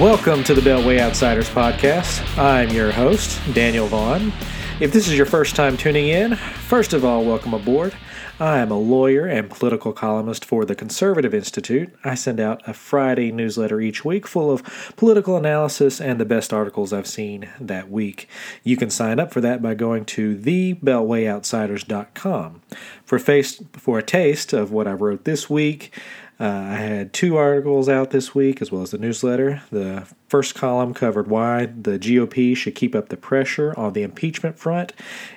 Welcome to the Beltway Outsiders podcast. I'm your host, Daniel Vaughan. If this is your first time tuning in, first of all, welcome aboard. I am a lawyer and political columnist for the Conservative Institute. I send out a Friday newsletter each week full of political analysis and the best articles I've seen that week. You can sign up for that by going to thebeltwayoutsiders.com. For, face, for a taste of what I wrote this week, uh, I had two articles out this week, as well as the newsletter. The first column covered why the GOP should keep up the pressure on the impeachment front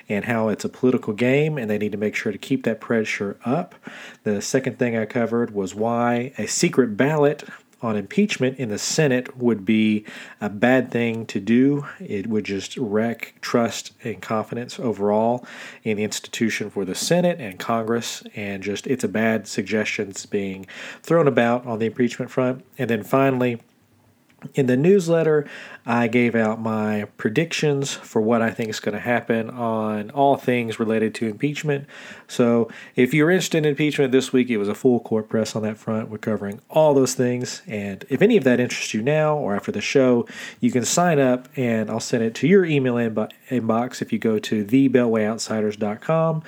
and how it's a political game and they need to make sure to keep that pressure up. The second thing I covered was why a secret ballot on impeachment in the Senate would be a bad thing to do. It would just wreck trust and confidence overall in the institution for the Senate and Congress, and just it's a bad suggestions being thrown about on the impeachment front. And then finally, in the newsletter, I gave out my predictions for what I think is going to happen on all things related to impeachment. So, if you're interested in impeachment this week, it was a full court press on that front. We're covering all those things. And if any of that interests you now or after the show, you can sign up and I'll send it to your email inbox if you go to thebeltwayoutsiders.com.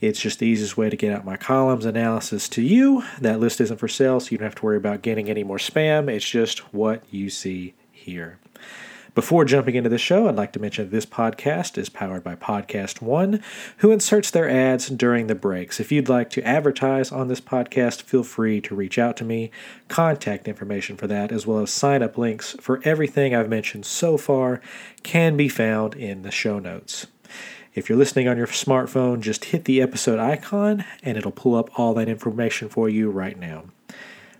It's just the easiest way to get out my columns analysis to you. That list isn't for sale, so you don't have to worry about getting any more spam. It's just what you see here. Before jumping into the show, I'd like to mention this podcast is powered by Podcast One, who inserts their ads during the breaks. If you'd like to advertise on this podcast, feel free to reach out to me. Contact information for that, as well as sign up links for everything I've mentioned so far, can be found in the show notes. If you're listening on your smartphone, just hit the episode icon and it'll pull up all that information for you right now.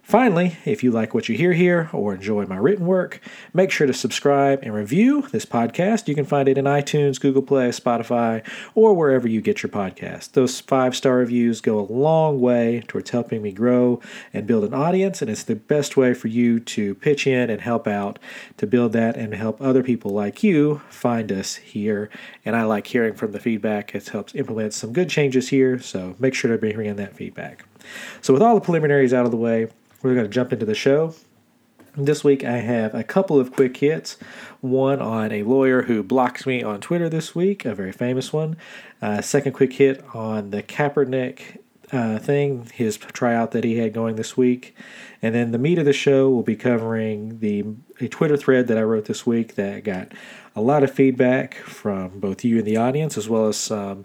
Finally, if you like what you hear here or enjoy my written work, make sure to subscribe and review this podcast. You can find it in iTunes, Google Play, Spotify, or wherever you get your podcast. Those five star reviews go a long way towards helping me grow and build an audience, and it's the best way for you to pitch in and help out to build that and help other people like you find us here. And I like hearing from the feedback, it helps implement some good changes here, so make sure to bring in that feedback. So, with all the preliminaries out of the way, we're going to jump into the show. This week I have a couple of quick hits. One on a lawyer who blocked me on Twitter this week, a very famous one. Uh, second quick hit on the Kaepernick uh, thing, his tryout that he had going this week. And then the meat of the show will be covering the a Twitter thread that I wrote this week that got a lot of feedback from both you and the audience, as well as some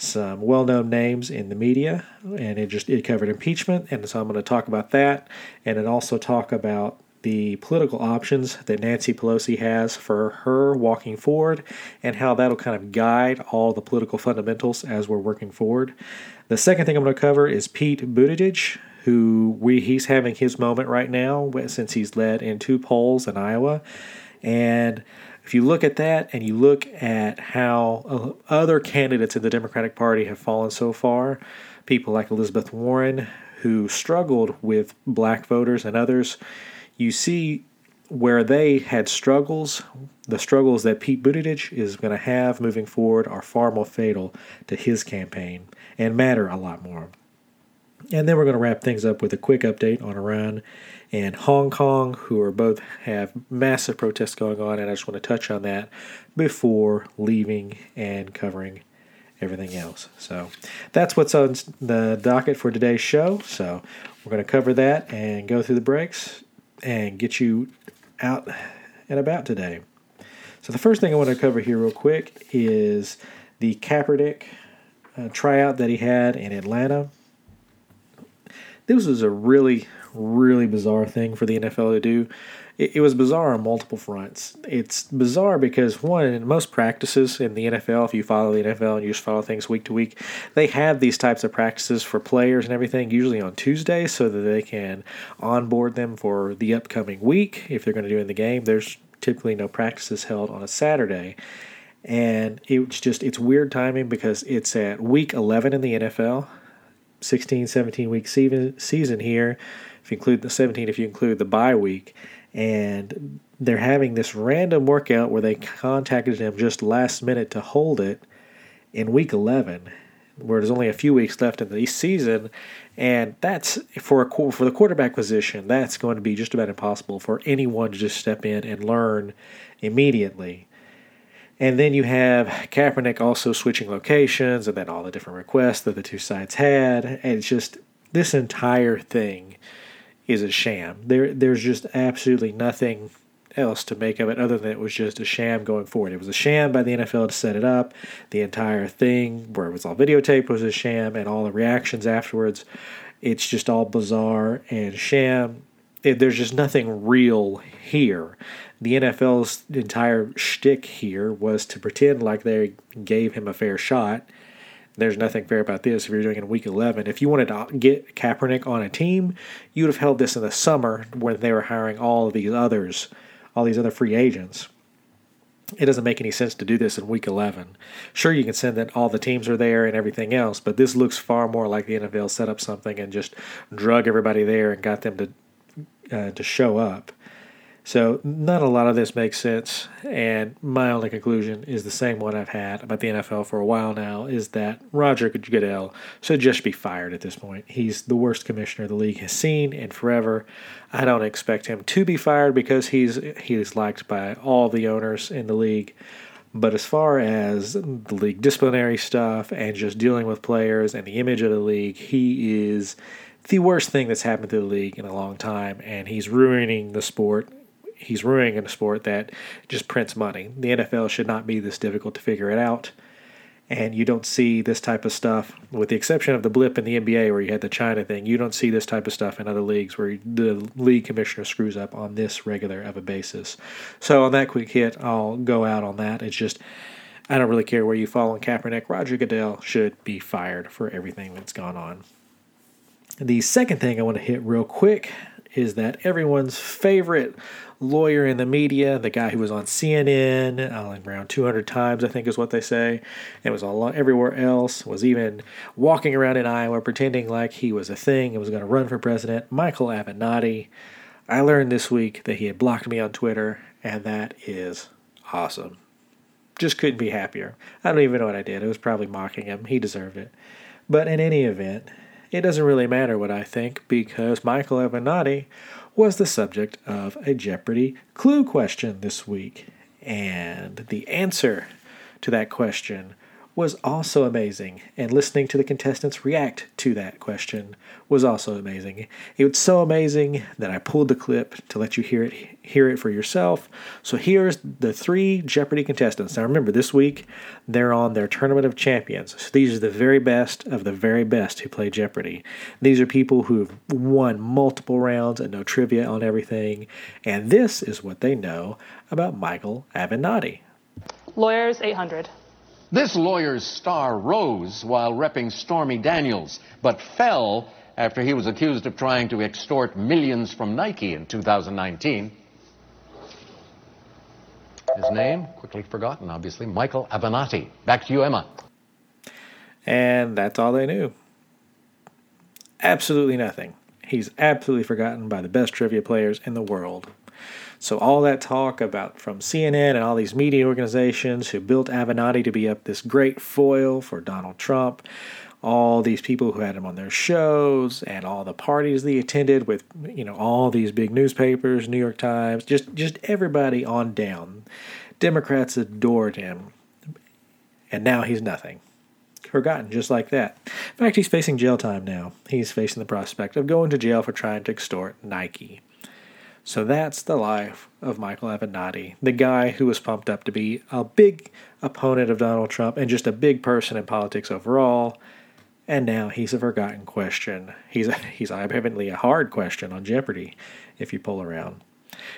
some well-known names in the media, and it just it covered impeachment, and so I'm going to talk about that, and then also talk about the political options that Nancy Pelosi has for her walking forward, and how that'll kind of guide all the political fundamentals as we're working forward. The second thing I'm going to cover is Pete Buttigieg, who we he's having his moment right now since he's led in two polls in Iowa, and if you look at that and you look at how uh, other candidates in the Democratic Party have fallen so far, people like Elizabeth Warren, who struggled with black voters and others, you see where they had struggles, the struggles that Pete Buttigieg is going to have moving forward are far more fatal to his campaign and matter a lot more. And then we're going to wrap things up with a quick update on Iran and Hong Kong, who are both have massive protests going on, and I just want to touch on that before leaving and covering everything else. So that's what's on the docket for today's show. So we're going to cover that and go through the breaks and get you out and about today. So the first thing I want to cover here real quick is the Kaepernick uh, tryout that he had in Atlanta. This was a really really bizarre thing for the NFL to do. It, it was bizarre on multiple fronts. It's bizarre because, one, in most practices in the NFL, if you follow the NFL and you just follow things week to week, they have these types of practices for players and everything, usually on Tuesday, so that they can onboard them for the upcoming week if they're going to do in the game. There's typically no practices held on a Saturday and it's just it's weird timing because it's at week 11 in the NFL 16 17 week season season here if you include the 17, if you include the bye week. And they're having this random workout where they contacted him just last minute to hold it in week 11. where there's only a few weeks left in the season, and that's for a for the quarterback position. That's going to be just about impossible for anyone to just step in and learn immediately. And then you have Kaepernick also switching locations, and then all the different requests that the two sides had, and it's just this entire thing is a sham. There, there's just absolutely nothing else to make of it other than it was just a sham going forward. It was a sham by the NFL to set it up. The entire thing, where it was all videotaped, was a sham, and all the reactions afterwards, it's just all bizarre and sham. There's just nothing real here. The NFL's entire shtick here was to pretend like they gave him a fair shot. There's nothing fair about this if you're doing it in week 11. If you wanted to get Kaepernick on a team, you'd have held this in the summer when they were hiring all of these others all these other free agents. It doesn't make any sense to do this in week 11. Sure, you can send that all the teams are there and everything else, but this looks far more like the NFL set up something and just drug everybody there and got them to uh, to show up. So, not a lot of this makes sense. And my only conclusion is the same one I've had about the NFL for a while now is that Roger Goodell should just be fired at this point. He's the worst commissioner the league has seen in forever. I don't expect him to be fired because he's he's liked by all the owners in the league. But as far as the league disciplinary stuff and just dealing with players and the image of the league, he is the worst thing that's happened to the league in a long time, and he's ruining the sport he's ruining a sport that just prints money. The NFL should not be this difficult to figure it out. And you don't see this type of stuff, with the exception of the blip in the NBA where you had the China thing. You don't see this type of stuff in other leagues where the league commissioner screws up on this regular of a basis. So on that quick hit, I'll go out on that. It's just I don't really care where you fall on Kaepernick. Roger Goodell should be fired for everything that's gone on. The second thing I want to hit real quick is that everyone's favorite lawyer in the media, the guy who was on CNN around 200 times, I think is what they say, and was all everywhere else, was even walking around in Iowa pretending like he was a thing and was going to run for president, Michael Avenatti. I learned this week that he had blocked me on Twitter, and that is awesome. Just couldn't be happier. I don't even know what I did. It was probably mocking him. He deserved it. But in any event, it doesn't really matter what I think because Michael Avenatti was the subject of a Jeopardy clue question this week. And the answer to that question was also amazing, and listening to the contestants react to that question was also amazing. It was so amazing that I pulled the clip to let you hear it hear it for yourself. So here's the three Jeopardy contestants. Now remember, this week they're on their Tournament of Champions. So these are the very best of the very best who play Jeopardy. These are people who've won multiple rounds and know trivia on everything, and this is what they know about Michael Avenatti. Lawyers 800. This lawyer's star rose while repping Stormy Daniels, but fell after he was accused of trying to extort millions from Nike in 2019. His name, quickly forgotten, obviously, Michael Avenatti. Back to you, Emma. And that's all they knew. Absolutely nothing. He's absolutely forgotten by the best trivia players in the world. So all that talk about from CNN and all these media organizations who built Avenatti to be up this great foil for Donald Trump, all these people who had him on their shows and all the parties they attended with you know all these big newspapers, New York Times, just just everybody on down. Democrats adored him. And now he's nothing. Forgotten just like that. In fact, he's facing jail time now. He's facing the prospect of going to jail for trying to extort Nike. So that's the life of Michael Avenatti, the guy who was pumped up to be a big opponent of Donald Trump and just a big person in politics overall. And now he's a forgotten question. He's a, he's evidently a hard question on Jeopardy if you pull around.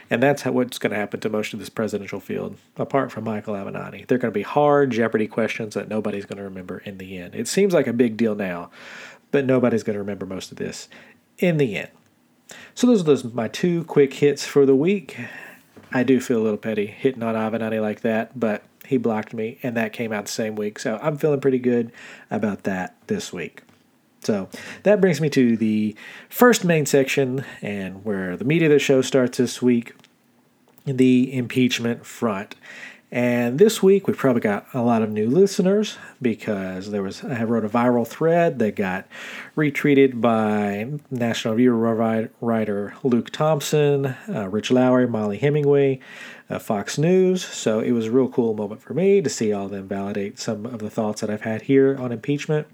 And that's how, what's going to happen to most of this presidential field, apart from Michael Avenatti. They're going to be hard Jeopardy questions that nobody's going to remember in the end. It seems like a big deal now, but nobody's going to remember most of this in the end. So those are those my two quick hits for the week. I do feel a little petty hitting on Avenatti like that, but he blocked me, and that came out the same week. So I'm feeling pretty good about that this week. So that brings me to the first main section, and where the media of the show starts this week, the impeachment front. And this week we've probably got a lot of new listeners because there was I wrote a viral thread that got retweeted by National Review writer Luke Thompson, uh, Rich Lowry, Mollie Hemingway, uh, Fox News. So it was a real cool moment for me to see all of them validate some of the thoughts that I've had here on impeachment.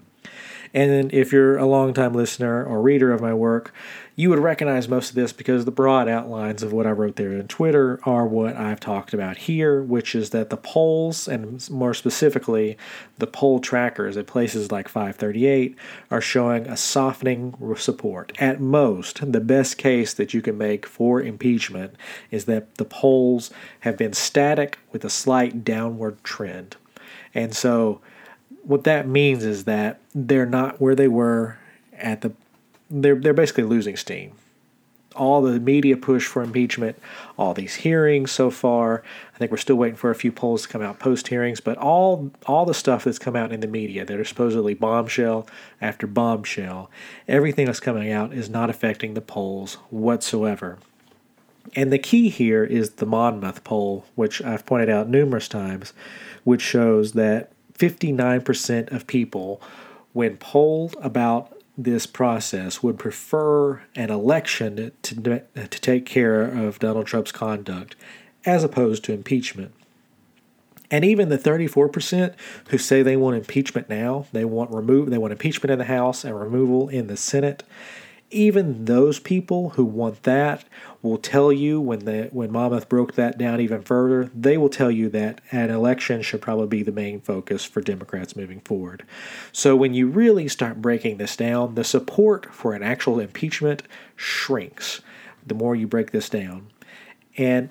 And if you're a longtime listener or reader of my work, you would recognize most of this because the broad outlines of what I wrote there in Twitter are what I've talked about here, which is that the polls, and more specifically, the poll trackers at places like 538, are showing a softening support. At most, the best case that you can make for impeachment is that the polls have been static with a slight downward trend. And so, what that means is that they're not where they were at the they're they're basically losing steam. All the media push for impeachment, all these hearings so far. I think we're still waiting for a few polls to come out post hearings, but all all the stuff that's come out in the media that are supposedly bombshell after bombshell, everything that's coming out is not affecting the polls whatsoever. And the key here is the Monmouth poll, which I've pointed out numerous times, which shows that 59% of people, when polled about this process, would prefer an election to, to take care of Donald Trump's conduct as opposed to impeachment. And even the 34% who say they want impeachment now, they want remove they want impeachment in the House and removal in the Senate, even those people who want that will tell you when the when Monmouth broke that down even further, they will tell you that an election should probably be the main focus for Democrats moving forward. So when you really start breaking this down, the support for an actual impeachment shrinks the more you break this down. And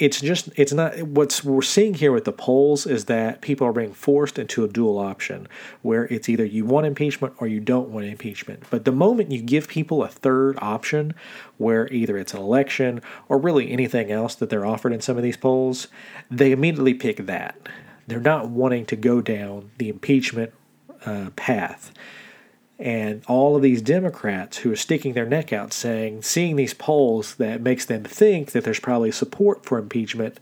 it's just it's not what's we're seeing here with the polls is that people are being forced into a dual option where it's either you want impeachment or you don't want impeachment. But the moment you give people a third option where either it's an election or really anything else that they're offered in some of these polls they immediately pick that. They're not wanting to go down the impeachment uh, path and all of these Democrats who are sticking their neck out saying, seeing these polls that makes them think that there's probably support for impeachment,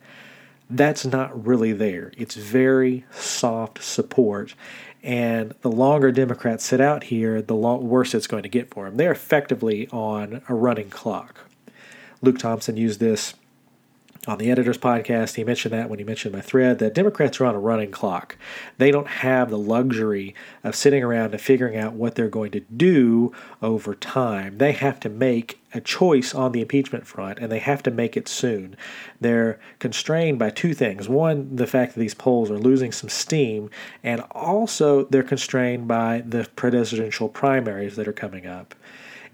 that's not really there. It's very soft support. And the longer Democrats sit out here, the worse it's going to get for them. They're effectively on a running clock. Luke Thompson used this on the editor's podcast, he mentioned that when he mentioned my thread that Democrats are on a running clock. They don't have the luxury of sitting around and figuring out what they're going to do over time. They have to make a choice on the impeachment front, and they have to make it soon. They're constrained by two things. One, the fact that these polls are losing some steam, and also they're constrained by the presidential primaries that are coming up.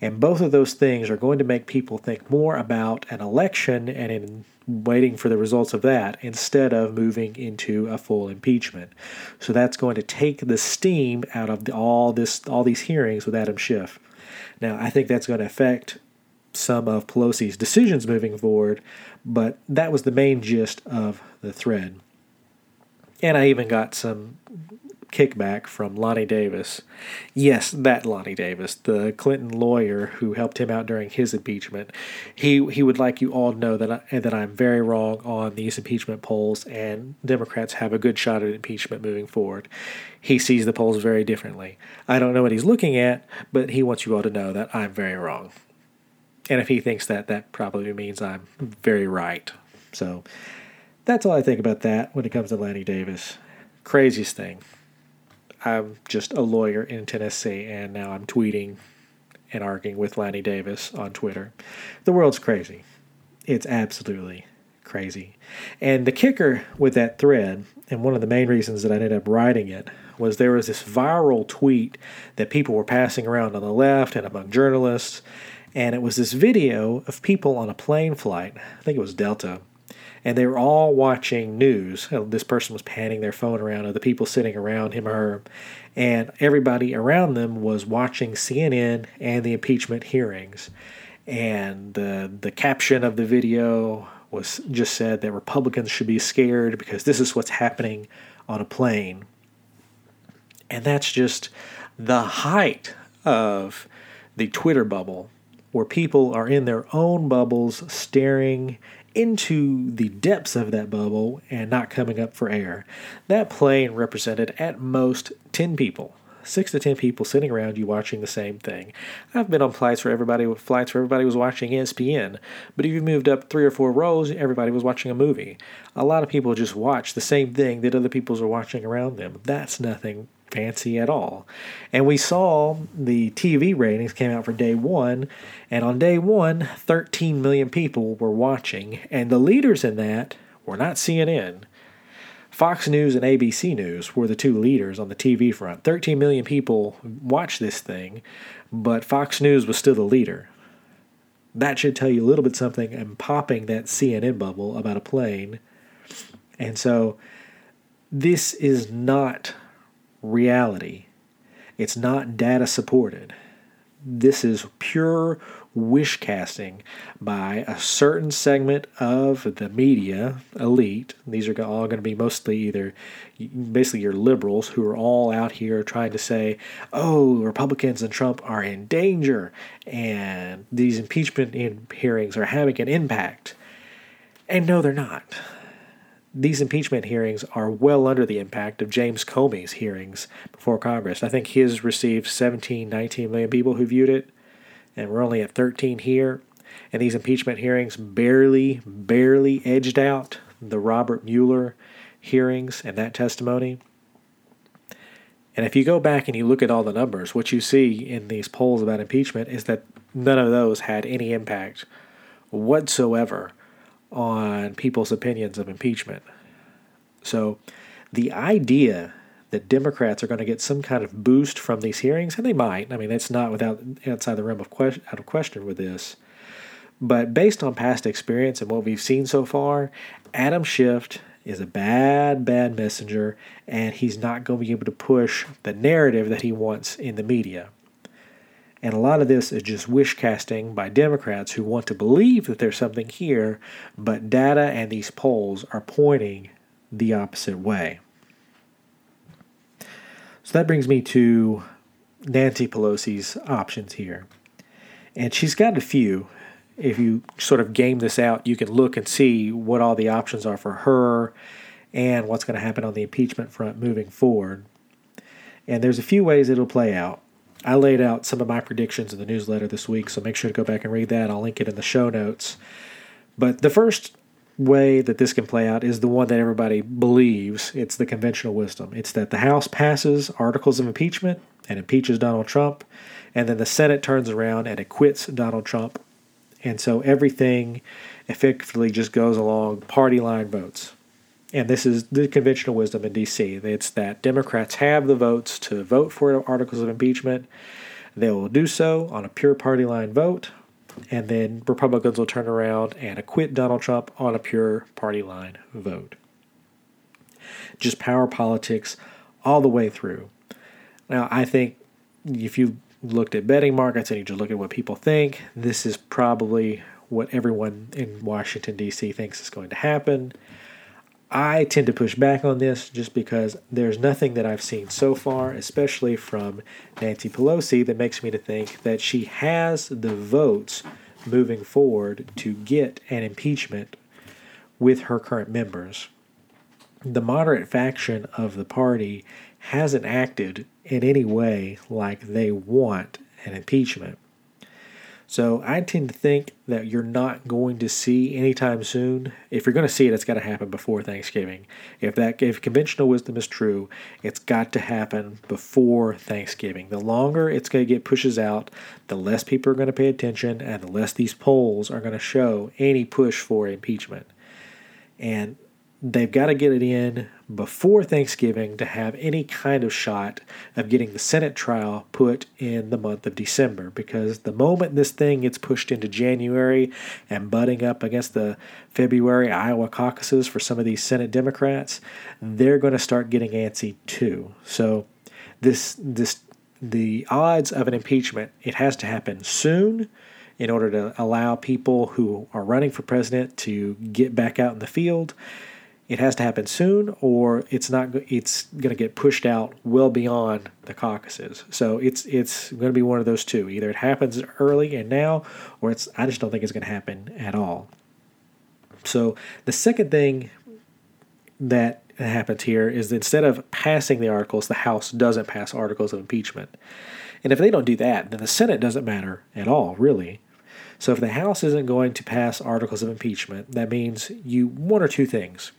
And both of those things are going to make people think more about an election and in waiting for the results of that instead of moving into a full impeachment. So that's going to take the steam out of the, all this all these hearings with Adam Schiff. Now, I think that's going to affect some of Pelosi's decisions moving forward, but that was the main gist of the thread. And I even got some kickback from Lanny Davis. Yes, that Lanny Davis, the Clinton lawyer who helped him out during his impeachment. He he would like you all to know that I, that I'm very wrong on these impeachment polls, and Democrats have a good shot at impeachment moving forward. He sees the polls very differently. I don't know what he's looking at, but he wants you all to know that I'm very wrong. And if he thinks that, that probably means I'm very right. So that's all I think about that when it comes to Lanny Davis. Craziest thing. I'm just a lawyer in Tennessee, and now I'm tweeting and arguing with Lanny Davis on Twitter. The world's crazy. It's absolutely crazy. And the kicker with that thread, and one of the main reasons that I ended up writing it, was there was this viral tweet that people were passing around on the left and among journalists. And it was this video of people on a plane flight, I think it was Delta, and they were all watching news. This person was panning their phone around, other people sitting around him or her, and everybody around them was watching CNN and the impeachment hearings. And the the caption of the video was just said that Republicans should be scared because this is what's happening on a plane. And that's just the height of the Twitter bubble, where people are in their own bubbles staring into the depths of that bubble and not coming up for air. That plane represented at most 10 people. Six to ten people sitting around you watching the same thing. I've been on flights where everybody flights where everybody was watching ESPN, but if you moved up three or four rows, everybody was watching a movie. A lot of people just watch the same thing that other people are watching around them. That's nothing fancy at all. And we saw the TV ratings came out for day one, and on day one, 13 million people were watching, and the leaders in that were not CNN. Fox News and ABC News were the two leaders on the TV front. 13 million people watched this thing, but Fox News was still the leader. That should tell you a little bit something and popping that CNN bubble about a plane. And so this is not reality. It's not data supported. This is pure wish casting by a certain segment of the media elite. These are all going to be mostly either basically your liberals who are all out here trying to say, oh, Republicans and Trump are in danger and these impeachment hearings are having an impact. And no, they're not these impeachment hearings are well under the impact of James Comey's hearings before Congress. I think his received 17, 19 million people who viewed it, and we're only at 13 here. And these impeachment hearings barely, barely edged out the Robert Mueller hearings and that testimony. And if you go back and you look at all the numbers, what you see in these polls about impeachment is that none of those had any impact whatsoever on people's opinions of impeachment. So the idea that Democrats are going to get some kind of boost from these hearings, and they might. I mean, that's not without outside the realm of question, out of question with this. But based on past experience and what we've seen so far, Adam Schiff is a bad, bad messenger, and he's not going to be able to push the narrative that he wants in the media. And a lot of this is just wish casting by Democrats who want to believe that there's something here, but data and these polls are pointing the opposite way. So that brings me to Nancy Pelosi's options here. And she's got a few. If you sort of game this out, you can look and see what all the options are for her and what's going to happen on the impeachment front moving forward. And there's a few ways it'll play out. I laid out some of my predictions in the newsletter this week, so make sure to go back and read that. I'll link it in the show notes. But the first way that this can play out is the one that everybody believes it's the conventional wisdom. It's that the House passes articles of impeachment and impeaches Donald Trump, and then the Senate turns around and acquits Donald Trump. And so everything effectively just goes along party line votes and this is the conventional wisdom in D.C. It's that Democrats have the votes to vote for articles of impeachment. They will do so on a pure party line vote, and then Republicans will turn around and acquit Donald Trump on a pure party line vote. Just power politics all the way through. Now, I think if you looked at betting markets and you just look at what people think, this is probably what everyone in Washington, D.C. thinks is going to happen. I tend to push back on this just because there's nothing that I've seen so far, especially from Nancy Pelosi, that makes me to think that she has the votes moving forward to get an impeachment with her current members. The moderate faction of the party hasn't acted in any way like they want an impeachment. So I tend to think that you're not going to see anytime soon. If you're going to see it, it's got to happen before Thanksgiving. If that if conventional wisdom is true, it's got to happen before Thanksgiving. The longer it's going to get pushes out, the less people are going to pay attention, and the less these polls are going to show any push for impeachment. And they've got to get it in before Thanksgiving to have any kind of shot of getting the Senate trial put in the month of December. Because the moment this thing gets pushed into January and butting up against the February Iowa caucuses for some of these Senate Democrats, they're going to start getting antsy too. So this this the odds of an impeachment it has to happen soon in order to allow people who are running for president to get back out in the field it has to happen soon or it's not it's going to get pushed out well beyond the caucuses so it's it's going to be one of those two either it happens early and now or it's i just don't think it's going to happen at all So the second thing that happens here is that instead of passing the articles, the House doesn't pass articles of impeachment. And if they don't do that, then the Senate doesn't matter at all, really. So if the House isn't going to pass articles of impeachment, that means you one or two things.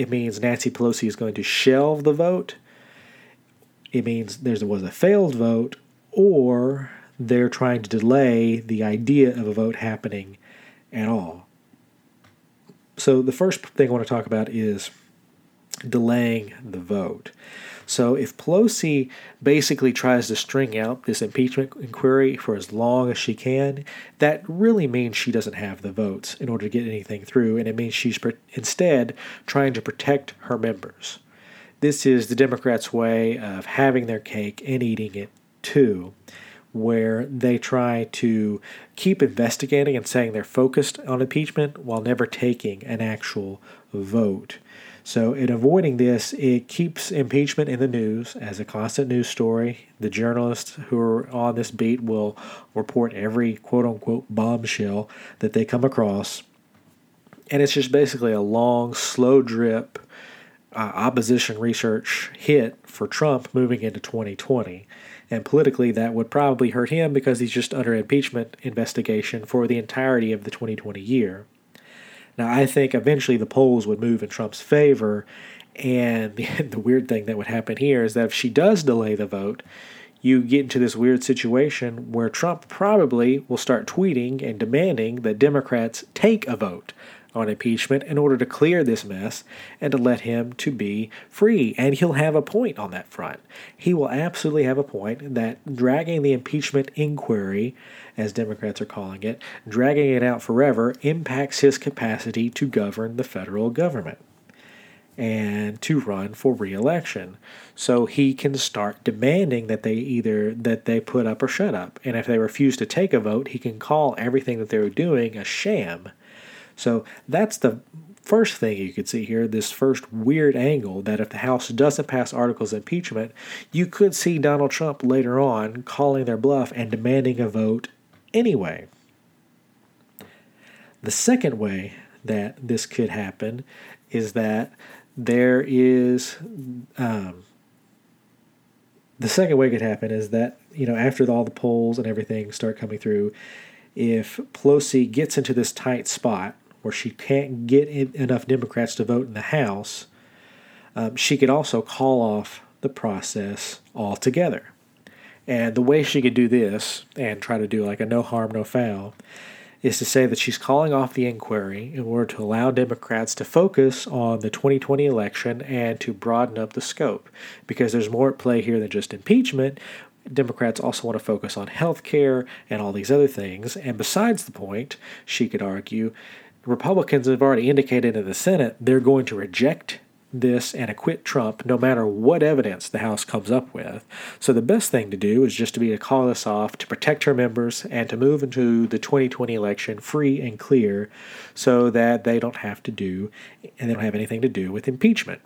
It means Nancy Pelosi is going to shelve the vote. It means there was a failed vote, or they're trying to delay the idea of a vote happening at all. So the first thing I want to talk about is delaying the vote. So if Pelosi basically tries to string out this impeachment inquiry for as long as she can, that really means she doesn't have the votes in order to get anything through, and it means she's instead trying to protect her members. This is the Democrats' way of having their cake and eating it too where they try to keep investigating and saying they're focused on impeachment while never taking an actual vote. So, in avoiding this, it keeps impeachment in the news as a constant news story. The journalists who are on this beat will report every quote unquote bombshell that they come across. And it's just basically a long, slow drip uh, opposition research hit for Trump moving into 2020. And politically, that would probably hurt him because he's just under impeachment investigation for the entirety of the 2020 year. Now, I think eventually the polls would move in Trump's favor. And the, the weird thing that would happen here is that if she does delay the vote, you get into this weird situation where Trump probably will start tweeting and demanding that Democrats take a vote on impeachment in order to clear this mess and to let him to be free and he'll have a point on that front he will absolutely have a point that dragging the impeachment inquiry as democrats are calling it dragging it out forever impacts his capacity to govern the federal government and to run for reelection. So he can start demanding that they either that they put up or shut up. And if they refuse to take a vote he can call everything that they're doing a sham. So that's the first thing you could see here this first weird angle that if the House doesn't pass articles of impeachment, you could see Donald Trump later on calling their bluff and demanding a vote anyway. The second way that this could happen is that there is. Um, the second way it could happen is that, you know, after all the polls and everything start coming through, if Pelosi gets into this tight spot where she can't get enough Democrats to vote in the House, um, she could also call off the process altogether. And the way she could do this and try to do like a no harm, no foul is to say that she's calling off the inquiry in order to allow Democrats to focus on the 2020 election and to broaden up the scope. Because there's more at play here than just impeachment. Democrats also want to focus on health care and all these other things. And besides the point, she could argue, Republicans have already indicated in the Senate they're going to reject this and acquit Trump no matter what evidence the House comes up with. So the best thing to do is just to be to call this off, to protect her members, and to move into the 2020 election free and clear so that they don't have to do and they don't have anything to do with impeachment.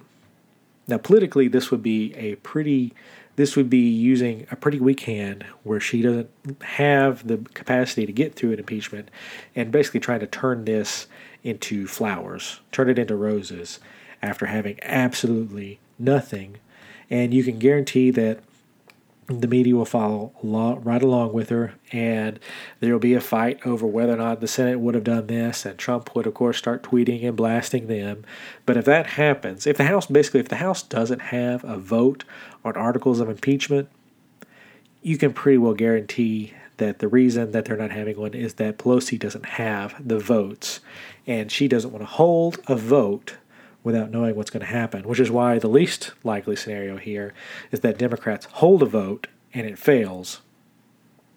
Now politically this would be a pretty this would be using a pretty weak hand where she doesn't have the capacity to get through an impeachment and basically trying to turn this into flowers, turn it into roses after having absolutely nothing. And you can guarantee that the media will follow right along with her, and there will be a fight over whether or not the Senate would have done this, and Trump would, of course, start tweeting and blasting them. But if that happens, if the House basically, if the House doesn't have a vote on articles of impeachment, you can pretty well guarantee that the reason that they're not having one is that Pelosi doesn't have the votes, and she doesn't want to hold a vote without knowing what's going to happen, which is why the least likely scenario here is that Democrats hold a vote and it fails.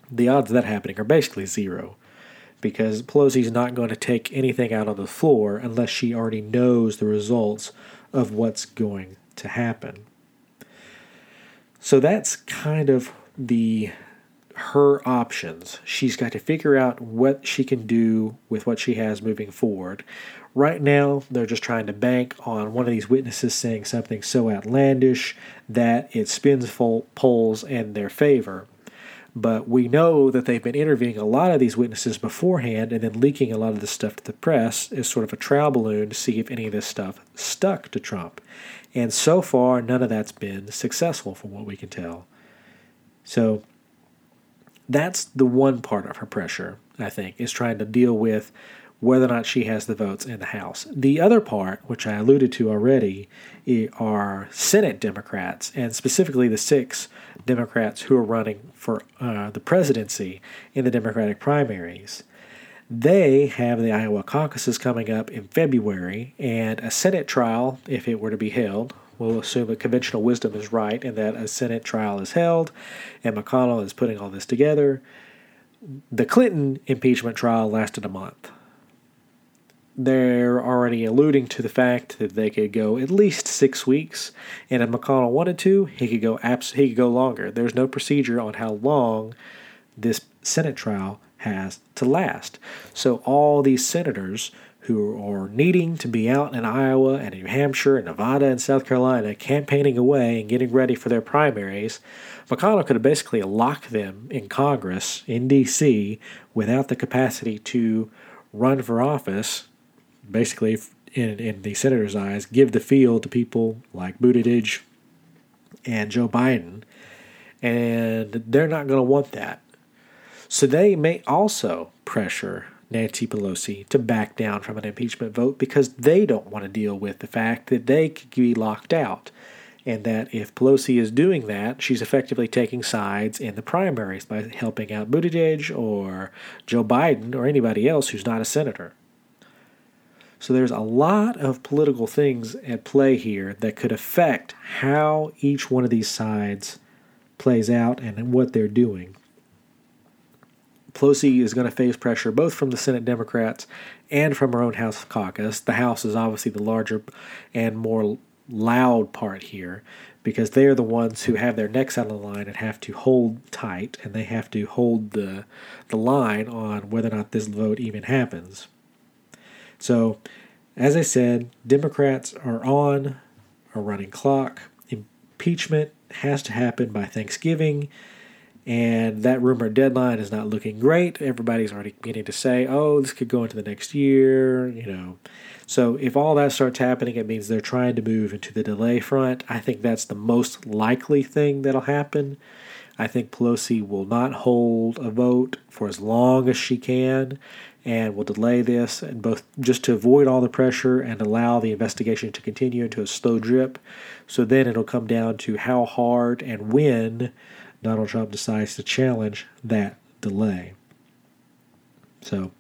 The odds of that happening are basically zero because Pelosi's not going to take anything out on the floor unless she already knows the results of what's going to happen. So that's kind of the her options. She's got to figure out what she can do with what she has moving forward. Right now, they're just trying to bank on one of these witnesses saying something so outlandish that it spins polls in their favor. But we know that they've been interviewing a lot of these witnesses beforehand and then leaking a lot of this stuff to the press as sort of a trial balloon to see if any of this stuff stuck to Trump. And so far, none of that's been successful from what we can tell. So that's the one part of her pressure, I think, is trying to deal with whether or not she has the votes in the House. The other part, which I alluded to already, are Senate Democrats, and specifically the six Democrats who are running for uh, the presidency in the Democratic primaries. They have the Iowa caucuses coming up in February, and a Senate trial, if it were to be held, we'll assume that conventional wisdom is right and that a Senate trial is held, and McConnell is putting all this together. The Clinton impeachment trial lasted a month they're already alluding to the fact that they could go at least six weeks, and if McConnell wanted to, he could go abs- he could go longer. There's no procedure on how long this Senate trial has to last. So all these senators who are needing to be out in Iowa and New Hampshire and Nevada and South Carolina campaigning away and getting ready for their primaries, McConnell could have basically locked them in Congress in D.C. without the capacity to run for office basically, in, in the senator's eyes, give the field to people like Buttigieg and Joe Biden, and they're not going to want that. So they may also pressure Nancy Pelosi to back down from an impeachment vote because they don't want to deal with the fact that they could be locked out. And that if Pelosi is doing that, she's effectively taking sides in the primaries by helping out Buttigieg or Joe Biden or anybody else who's not a senator. So there's a lot of political things at play here that could affect how each one of these sides plays out and what they're doing. Pelosi is going to face pressure both from the Senate Democrats and from her own House caucus. The House is obviously the larger and more loud part here because they are the ones who have their necks out of the line and have to hold tight and they have to hold the the line on whether or not this vote even happens. So, as I said, Democrats are on a running clock. Impeachment has to happen by Thanksgiving, and that rumored deadline is not looking great. Everybody's already beginning to say, oh, this could go into the next year, you know. So, if all that starts happening, it means they're trying to move into the delay front. I think that's the most likely thing that'll happen. I think Pelosi will not hold a vote for as long as she can and we'll delay this and both just to avoid all the pressure and allow the investigation to continue into a slow drip. So then it'll come down to how hard and when Donald Trump decides to challenge that delay. So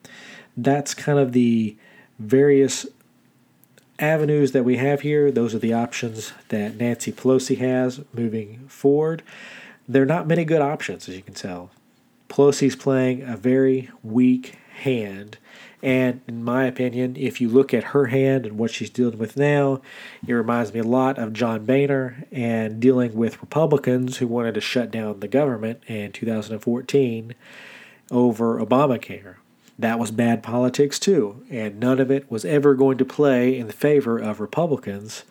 that's kind of the various avenues that we have here. Those are the options that Nancy Pelosi has moving forward. There are not many good options, as you can tell. Pelosi's playing a very weak hand. And in my opinion, if you look at her hand and what she's dealing with now, it reminds me a lot of John Boehner and dealing with Republicans who wanted to shut down the government in 2014 over Obamacare. That was bad politics too, and none of it was ever going to play in the favor of Republicans.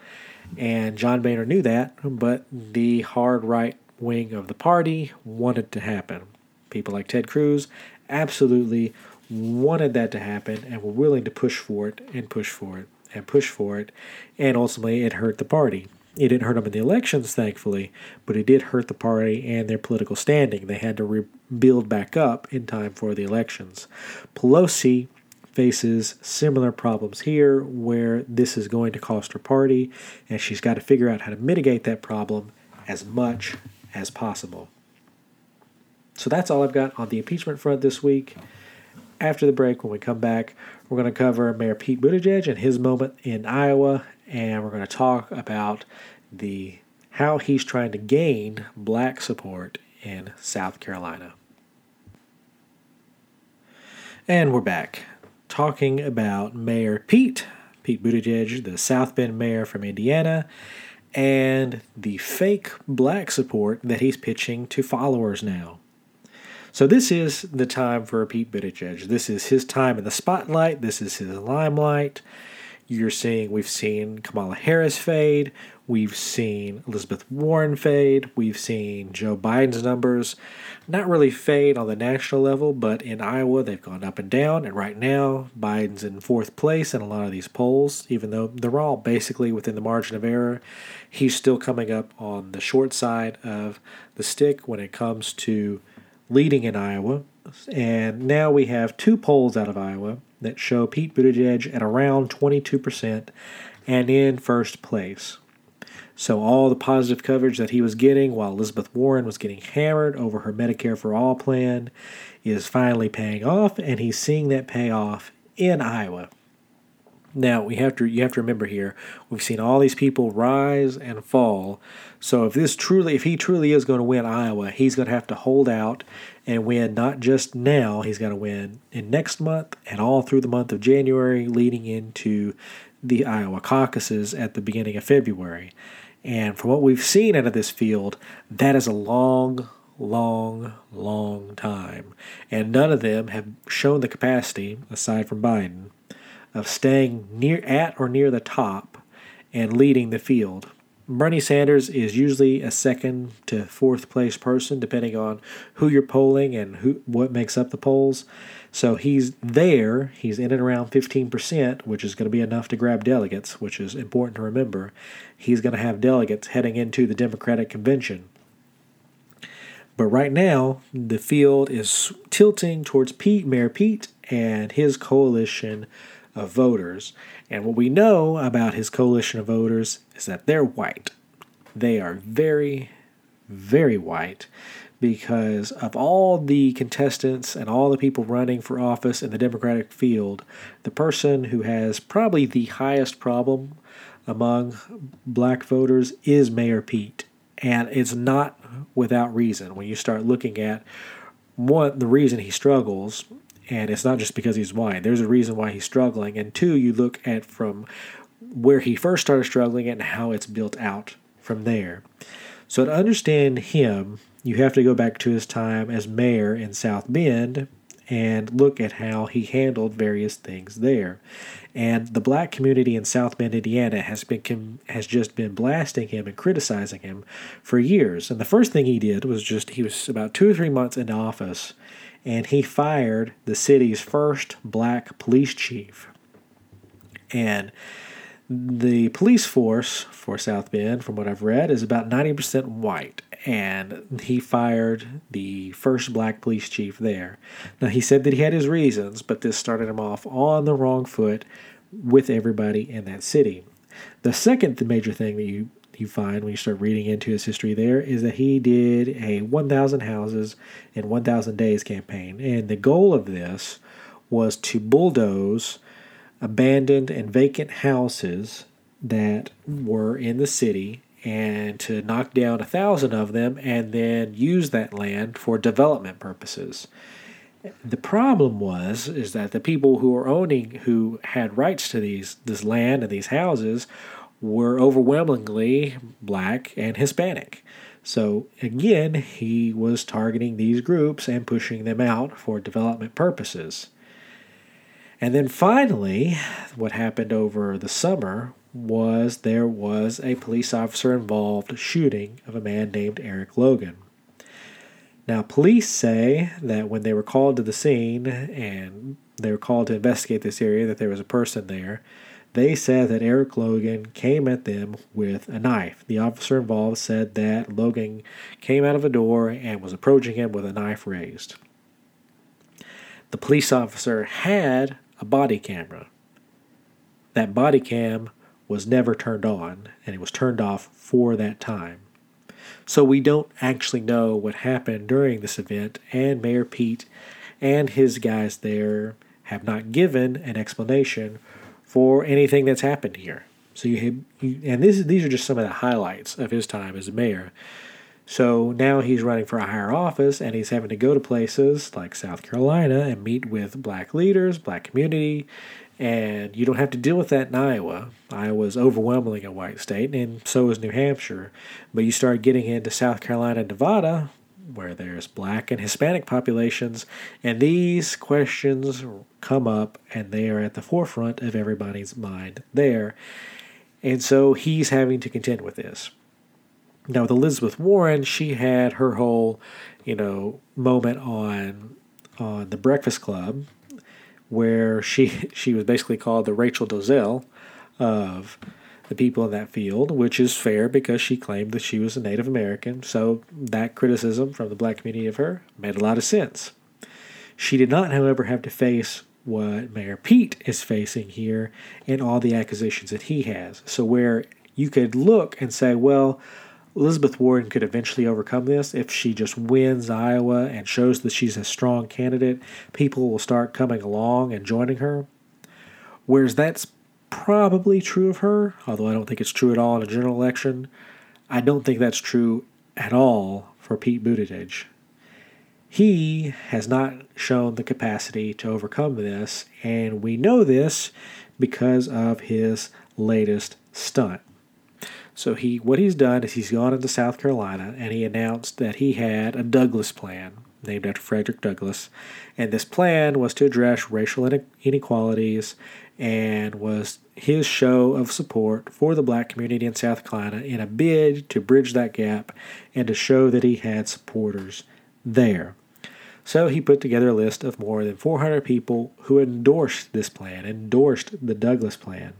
And John Boehner knew that, but the hard right wing of the party wanted to happen. People like Ted Cruz absolutely wanted that to happen and were willing to push for it and push for it and push for it. And ultimately, it hurt the party. It didn't hurt them in the elections, thankfully, but it did hurt the party and their political standing. They had to rebuild back up in time for the elections. Pelosi faces similar problems here where this is going to cost her party, and she's got to figure out how to mitigate that problem as much as possible. So that's all I've got on the impeachment front this week after the break, when we come back, we're going to cover Mayor Pete Buttigieg and his moment in Iowa, and we're going to talk about the how he's trying to gain black support in South Carolina. And we're back talking about Mayor Pete, Pete Buttigieg, the South Bend mayor from Indiana, and the fake black support that he's pitching to followers now. So this is the time for Pete Buttigieg. This is his time in the spotlight. This is his limelight. You're seeing we've seen Kamala Harris fade. We've seen Elizabeth Warren fade. We've seen Joe Biden's numbers not really fade on the national level, but in Iowa they've gone up and down. And right now, Biden's in fourth place in a lot of these polls, even though they're all basically within the margin of error. He's still coming up on the short side of the stick when it comes to leading in Iowa. And now we have two polls out of Iowa that show Pete Buttigieg at around 22% and in first place. So, all the positive coverage that he was getting while Elizabeth Warren was getting hammered over her Medicare for All plan is finally paying off, and he's seeing that pay off in Iowa. Now we have to you have to remember here we've seen all these people rise and fall. So if this truly if he truly is going to win Iowa, he's going to have to hold out and win not just now, he's going to win in next month and all through the month of January leading into the Iowa caucuses at the beginning of February. And from what we've seen out of this field, that is a long, long, long time. And none of them have shown the capacity, aside from Biden, of staying near at or near the top and leading the field. Bernie Sanders is usually a second to fourth place person, depending on who you're polling and who what makes up the polls. So he's there. He's in and around 15%, which is going to be enough to grab delegates, which is important to remember. He's going to have delegates heading into the Democratic convention. But right now, the field is tilting towards Pete, Mayor Pete, and his coalition of voters. And what we know about his coalition of voters is that they're white. They are very, very white because of all the contestants and all the people running for office in the Democratic field, the person who has probably the highest problem among black voters is Mayor Pete. And it's not without reason when you start looking at one, the reason he struggles, and it's not just because he's white. There's a reason why he's struggling. And two, you look at from where he first started struggling and how it's built out from there. So to understand him, you have to go back to his time as mayor in South Bend and look at how he handled various things there. And the black community in South Bend, Indiana, has been has just been blasting him and criticizing him for years. And the first thing he did was just he was about two or three months into office, and he fired the city's first black police chief. And the police force for South Bend, from what I've read, is about 90% white and he fired the first black police chief there. Now, he said that he had his reasons, but this started him off on the wrong foot with everybody in that city. The second major thing that you, you find when you start reading into his history there is that he did a 1,000 houses in 1,000 days campaign. And the goal of this was to bulldoze abandoned and vacant houses that were in the city and to knock down a thousand of them and then use that land for development purposes. The problem was is that the people who were owning who had rights to these this land and these houses were overwhelmingly black and Hispanic. So again, he was targeting these groups and pushing them out for development purposes. And then finally, what happened over the summer was there was a police officer involved shooting of a man named Eric Logan. Now, police say that when they were called to the scene and they were called to investigate this area, that there was a person there. They said that Eric Logan came at them with a knife. The officer involved said that Logan came out of a door and was approaching him with a knife raised. The police officer had a body camera. That body cam was never turned on, and it was turned off for that time. So we don't actually know what happened during this event, and Mayor Pete and his guys there have not given an explanation for anything that's happened here. So you, have, you and this these are just some of the highlights of his time as mayor. So now he's running for a higher office and he's having to go to places like South Carolina and meet with black leaders, black community, and you don't have to deal with that in Iowa. Iowa is overwhelmingly a white state, and so is New Hampshire. But you start getting into South Carolina Nevada, where there's black and Hispanic populations, and these questions come up and they are at the forefront of everybody's mind there. And so he's having to contend with this. Now, with Elizabeth Warren, she had her whole, you know, moment on on the Breakfast Club, where she she was basically called the Rachel Dolezal of the people in that field, which is fair because she claimed that she was a Native American. So that criticism from the black community of her made a lot of sense. She did not, however, have to face what Mayor Pete is facing here and all the accusations that he has. So where you could look and say, well, Elizabeth Warren could eventually overcome this if she just wins Iowa and shows that she's a strong candidate. People will start coming along and joining her. Whereas that's probably true of her, although I don't think it's true at all in a general election. I don't think that's true at all for Pete Buttigieg. He has not shown the capacity to overcome this, and we know this because of his latest stunt. So he what he's done is he's gone into South Carolina and he announced that he had a Douglass plan named after Frederick Douglass, and this plan was to address racial inequalities and was his show of support for the black community in South Carolina in a bid to bridge that gap and to show that he had supporters there. So he put together a list of more than 400 people who endorsed this plan, endorsed the Douglass plan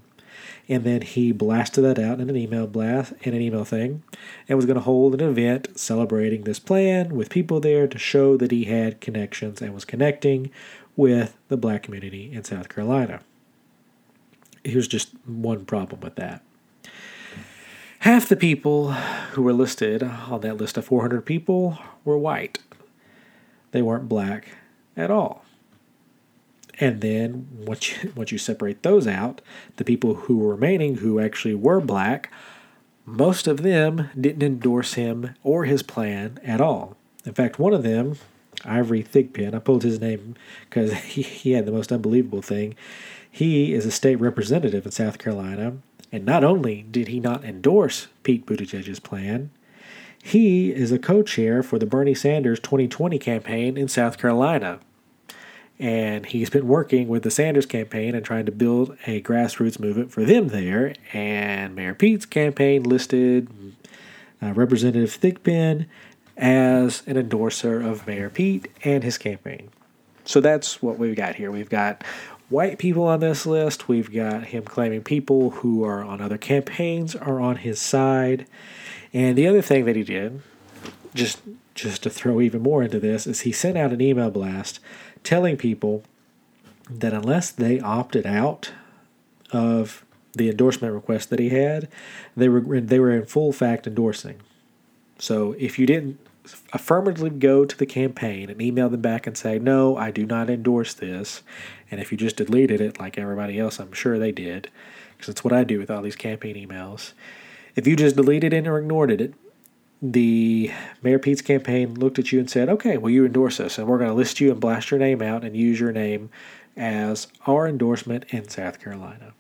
and then he blasted that out in an email blast in an email thing and was going to hold an event celebrating this plan with people there to show that he had connections and was connecting with the black community in South Carolina. Here's just one problem with that. Half the people who were listed on that list of 400 people were white. They weren't black at all. And then once you, once you separate those out, the people who were remaining who actually were black, most of them didn't endorse him or his plan at all. In fact, one of them, Ivory Thigpen, I pulled his name because he, he had the most unbelievable thing. He is a state representative in South Carolina, and not only did he not endorse Pete Buttigieg's plan, he is a co-chair for the Bernie Sanders 2020 campaign in South Carolina and he's been working with the Sanders campaign and trying to build a grassroots movement for them there. And Mayor Pete's campaign listed uh, Representative Thigpen as an endorser of Mayor Pete and his campaign. So that's what we've got here. We've got white people on this list. We've got him claiming people who are on other campaigns are on his side. And the other thing that he did, just just to throw even more into this, is he sent out an email blast telling people that unless they opted out of the endorsement request that he had, they were they were in full fact endorsing. So if you didn't affirmatively go to the campaign and email them back and say, "No, I do not endorse this," and if you just deleted it like everybody else, I'm sure they did, because it's what I do with all these campaign emails. If you just deleted it or ignored it, the Mayor Pete's campaign looked at you and said, okay, well, you endorse us, and we're going to list you and blast your name out and use your name as our endorsement in South Carolina.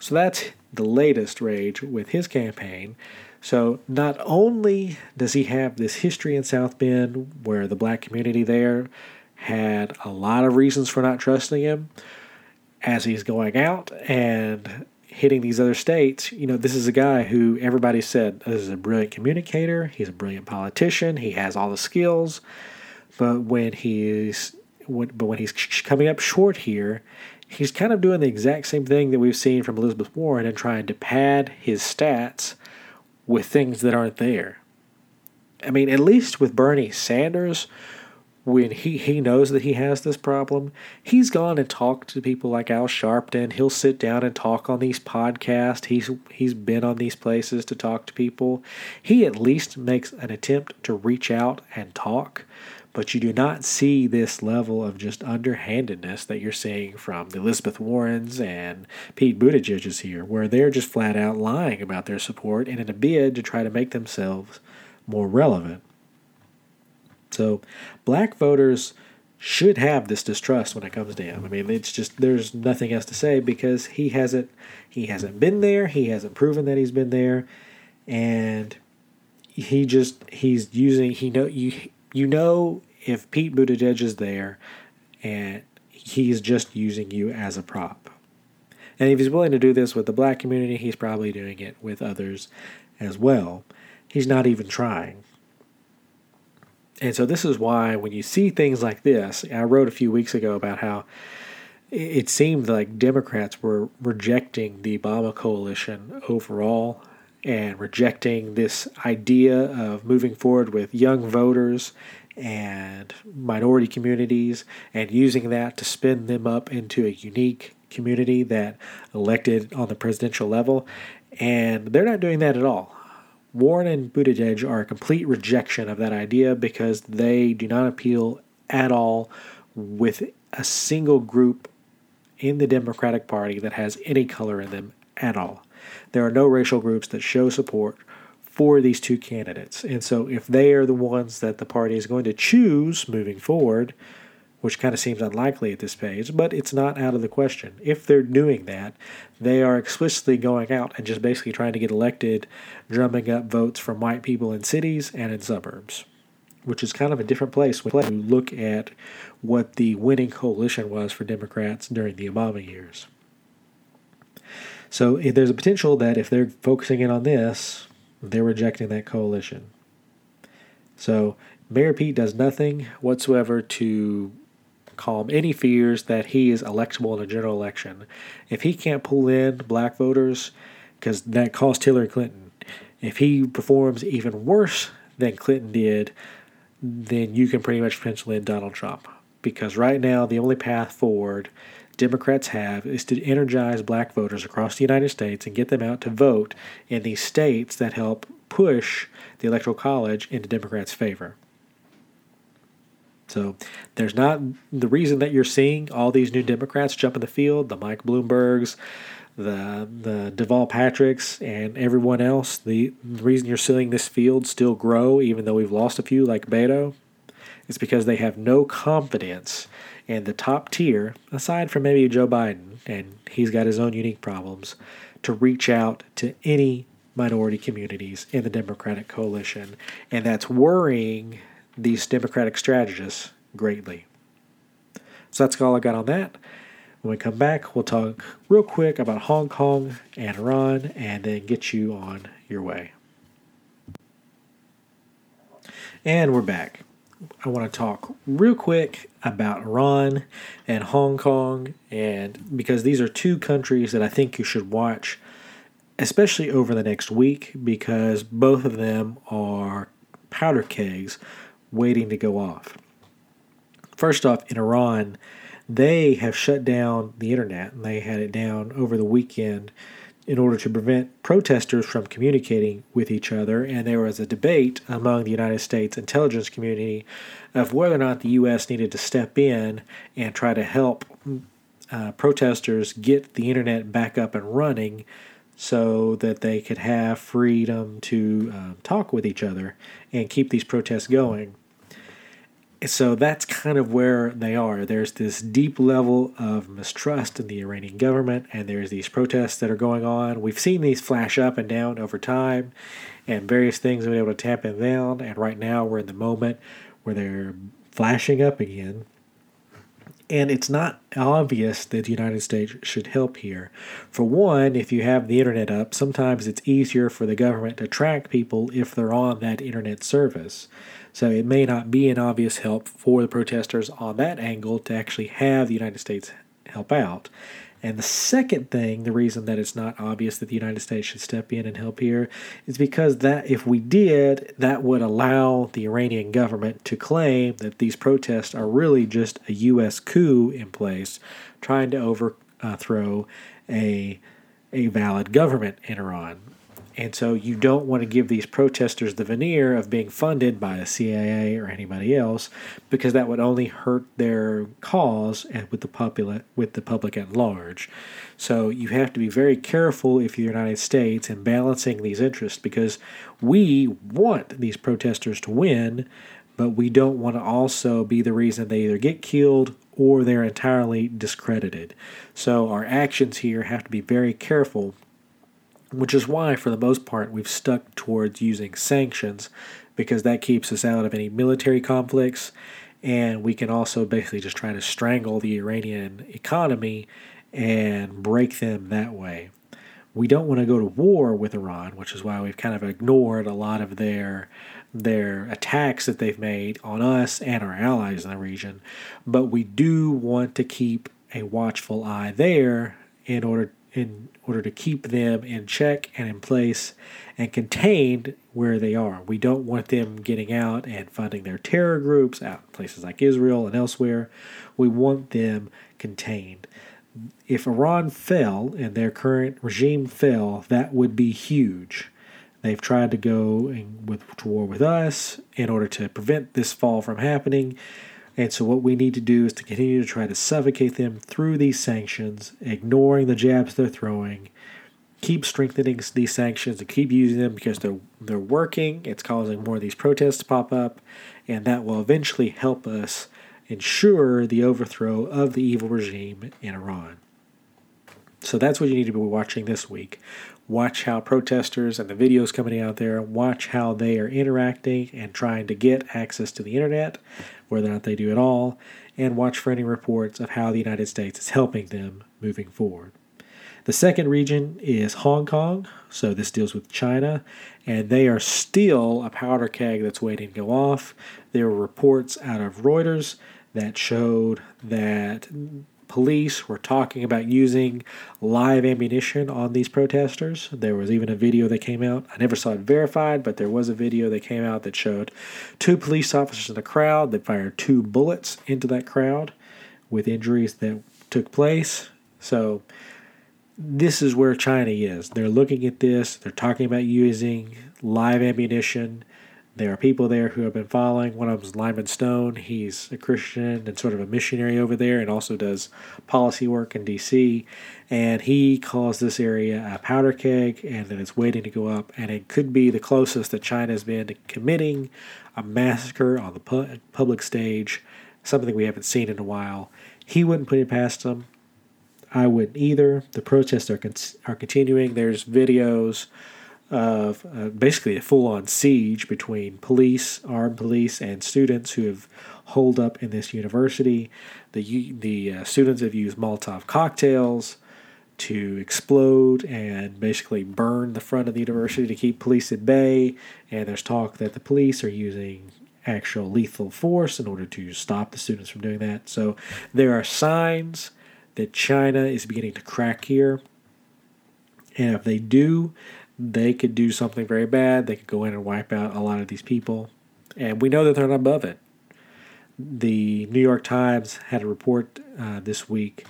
So that's the latest rage with his campaign. So not only does he have this history in South Bend where the black community there had a lot of reasons for not trusting him, as he's going out and hitting these other states, you know, this is a guy who everybody said this is a brilliant communicator, he's a brilliant politician, he has all the skills, but when he's when, but when he's coming up short here, he's kind of doing the exact same thing that we've seen from Elizabeth Warren and trying to pad his stats with things that aren't there. I mean, at least with Bernie Sanders, when he, he knows that he has this problem, he's gone and talked to people like Al Sharpton. He'll sit down and talk on these podcasts. He's he's been on these places to talk to people. He at least makes an attempt to reach out and talk, but you do not see this level of just underhandedness that you're seeing from the Elizabeth Warrens and Pete Buttigieg's here, where they're just flat out lying about their support and in a bid to try to make themselves more relevant. So black voters should have this distrust when it comes to him. I mean, it's just there's nothing else to say because he hasn't he hasn't been there. He hasn't proven that he's been there, and he just he's using he know you you know if Pete Buttigieg is there, and he's just using you as a prop. And if he's willing to do this with the black community, he's probably doing it with others as well. He's not even trying. And so, this is why when you see things like this, I wrote a few weeks ago about how it seemed like Democrats were rejecting the Obama coalition overall and rejecting this idea of moving forward with young voters and minority communities and using that to spin them up into a unique community that elected on the presidential level. And they're not doing that at all. Warren and Buttigieg are a complete rejection of that idea because they do not appeal at all with a single group in the Democratic Party that has any color in them at all. There are no racial groups that show support for these two candidates. And so if they are the ones that the party is going to choose moving forward, which kind of seems unlikely at this page, but it's not out of the question. If they're doing that, they are explicitly going out and just basically trying to get elected, drumming up votes from white people in cities and in suburbs, which is kind of a different place when you look at what the winning coalition was for Democrats during the Obama years. So eh, there's a potential that if they're focusing in on this, they're rejecting that coalition. So Mayor Pete does nothing whatsoever to calm any fears that he is electable in a general election. If he can't pull in black voters, because that cost Hillary Clinton, if he performs even worse than Clinton did, then you can pretty much pencil in Donald Trump. Because right now, the only path forward Democrats have is to energize black voters across the United States and get them out to vote in these states that help push the Electoral College into Democrats' favor. So there's not the reason that you're seeing all these new Democrats jump in the field, the Mike Bloombergs, the the Deval Patricks, and everyone else. The, the reason you're seeing this field still grow, even though we've lost a few like Beto, is because they have no confidence and the top tier, aside from maybe Joe Biden, and he's got his own unique problems, to reach out to any minority communities in the Democratic coalition. And that's worrying these Democratic strategists greatly. So that's all I got on that. When we come back, we'll talk real quick about Hong Kong and Iran and then get you on your way. And we're back. I want to talk real quick about Iran and Hong Kong, and because these are two countries that I think you should watch, especially over the next week, because both of them are powder kegs waiting to go off. First off, in Iran, they have shut down the internet, and they had it down over the weekend in order to prevent protesters from communicating with each other. And there was a debate among the United States intelligence community of whether or not the U.S. needed to step in and try to help uh, protesters get the internet back up and running so that they could have freedom to uh, talk with each other and keep these protests going so that's kind of where they are. There's this deep level of mistrust in the Iranian government, and there's these protests that are going on. We've seen these flash up and down over time, and various things have been able to tap them down. And right now, we're in the moment where they're flashing up again. And it's not obvious that the United States should help here. For one, if you have the internet up, sometimes it's easier for the government to track people if they're on that internet service. So it may not be an obvious help for the protesters on that angle to actually have the United States help out. And the second thing, the reason that it's not obvious that the United States should step in and help here, is because that if we did, that would allow the Iranian government to claim that these protests are really just a U.S. coup in place, trying to overthrow a a valid government in Iran. And so you don't want to give these protesters the veneer of being funded by the CIA or anybody else because that would only hurt their cause and with the with the public at large. So you have to be very careful if you're the United States in balancing these interests because we want these protesters to win, but we don't want to also be the reason they either get killed or they're entirely discredited. So our actions here have to be very careful which is why, for the most part, we've stuck towards using sanctions because that keeps us out of any military conflicts. And we can also basically just try to strangle the Iranian economy and break them that way. We don't want to go to war with Iran, which is why we've kind of ignored a lot of their their attacks that they've made on us and our allies in the region. But we do want to keep a watchful eye there in order in order to keep them in check and in place and contained where they are. We don't want them getting out and funding their terror groups out in places like Israel and elsewhere. We want them contained. If Iran fell and their current regime fell, that would be huge. They've tried to go with, to war with us in order to prevent this fall from happening. And so, what we need to do is to continue to try to suffocate them through these sanctions, ignoring the jabs they're throwing, keep strengthening these sanctions and keep using them because they're they're working. It's causing more of these protests to pop up, and that will eventually help us ensure the overthrow of the evil regime in Iran. So that's what you need to be watching this week. Watch how protesters and the videos coming out there, watch how they are interacting and trying to get access to the internet, whether or not they do at all, and watch for any reports of how the United States is helping them moving forward. The second region is Hong Kong, so this deals with China, and they are still a powder keg that's waiting to go off. There were reports out of Reuters that showed that police were talking about using live ammunition on these protesters. There was even a video that came out. I never saw it verified, but there was a video that came out that showed two police officers in the crowd that fired two bullets into that crowd with injuries that took place. So this is where China is. They're looking at this, they're talking about using live ammunition there are people there who have been following. One of them is Lyman Stone. He's a Christian and sort of a missionary over there and also does policy work in D.C. And he calls this area a powder keg and that it's waiting to go up. And it could be the closest that China has been to committing a massacre on the pu- public stage, something we haven't seen in a while. He wouldn't put it past them. I wouldn't either. The protests are, con- are continuing. There's videos of uh, basically a full on siege between police, armed police, and students who have holed up in this university. The, the uh, students have used Molotov cocktails to explode and basically burn the front of the university to keep police at bay. And there's talk that the police are using actual lethal force in order to stop the students from doing that. So there are signs that China is beginning to crack here. And if they do, they could do something very bad. They could go in and wipe out a lot of these people. And we know that they're not above it. The New York Times had a report uh, this week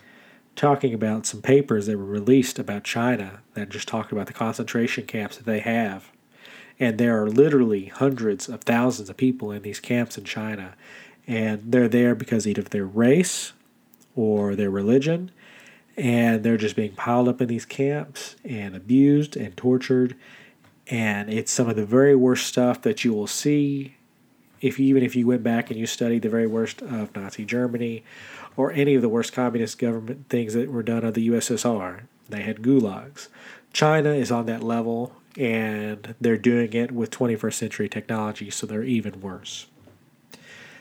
talking about some papers that were released about China that just talked about the concentration camps that they have. And there are literally hundreds of thousands of people in these camps in China. And they're there because either of their race or their religion and they're just being piled up in these camps and abused and tortured. And it's some of the very worst stuff that you will see if you, even if you went back and you studied the very worst of Nazi Germany or any of the worst communist government things that were done of the USSR they had gulags. China is on that level and they're doing it with 21st century technology so they're even worse.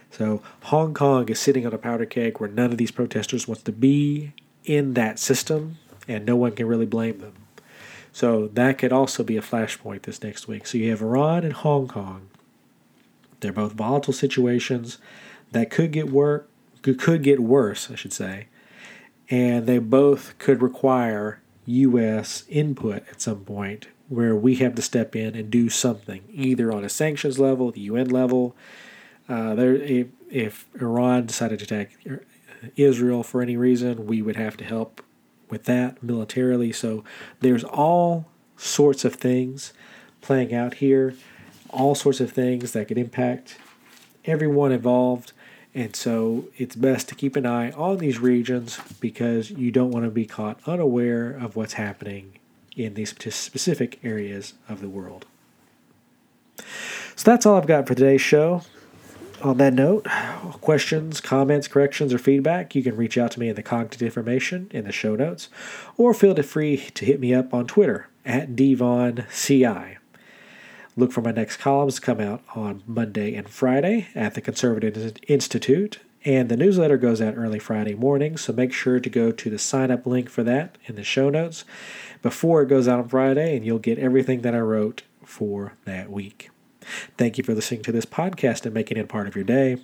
So Hong Kong is sitting on a powder keg where none of these protesters wants to be in that system, and no one can really blame them. So that could also be a flashpoint this next week. So you have Iran and Hong Kong. They're both volatile situations that could get work could get worse, I should say, and they both could require U.S. input at some point, where we have to step in and do something, either on a sanctions level, the UN level. Uh, there, if, if Iran decided to attack Israel for any reason, we would have to help with that militarily. So there's all sorts of things playing out here, all sorts of things that could impact everyone involved. And so it's best to keep an eye on these regions because you don't want to be caught unaware of what's happening in these specific areas of the world. So that's all I've got for today's show on that note, questions, comments, corrections, or feedback, you can reach out to me in the contact information in the show notes, or feel free to hit me up on Twitter at dvaughanCI. Look for my next columns to come out on Monday and Friday at the Conservative Institute, And the newsletter goes out early Friday morning, so make sure to go to the sign up link for that in the show notes before it goes out on Friday, and you'll get everything that I wrote for that week. Thank you for listening to this podcast and making it part of your day.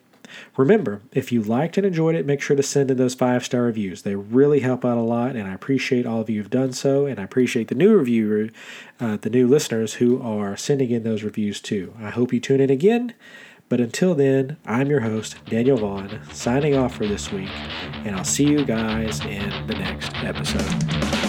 Remember, if you liked and enjoyed it, make sure to send in those five star reviews. They really help out a lot, and I appreciate all of you who've done so, and I appreciate the new reviewer, uh, the new listeners who are sending in those reviews too. I hope you tune in again. But until then, I'm your host, Daniel Vaughan, signing off for this week, and I'll see you guys in the next episode.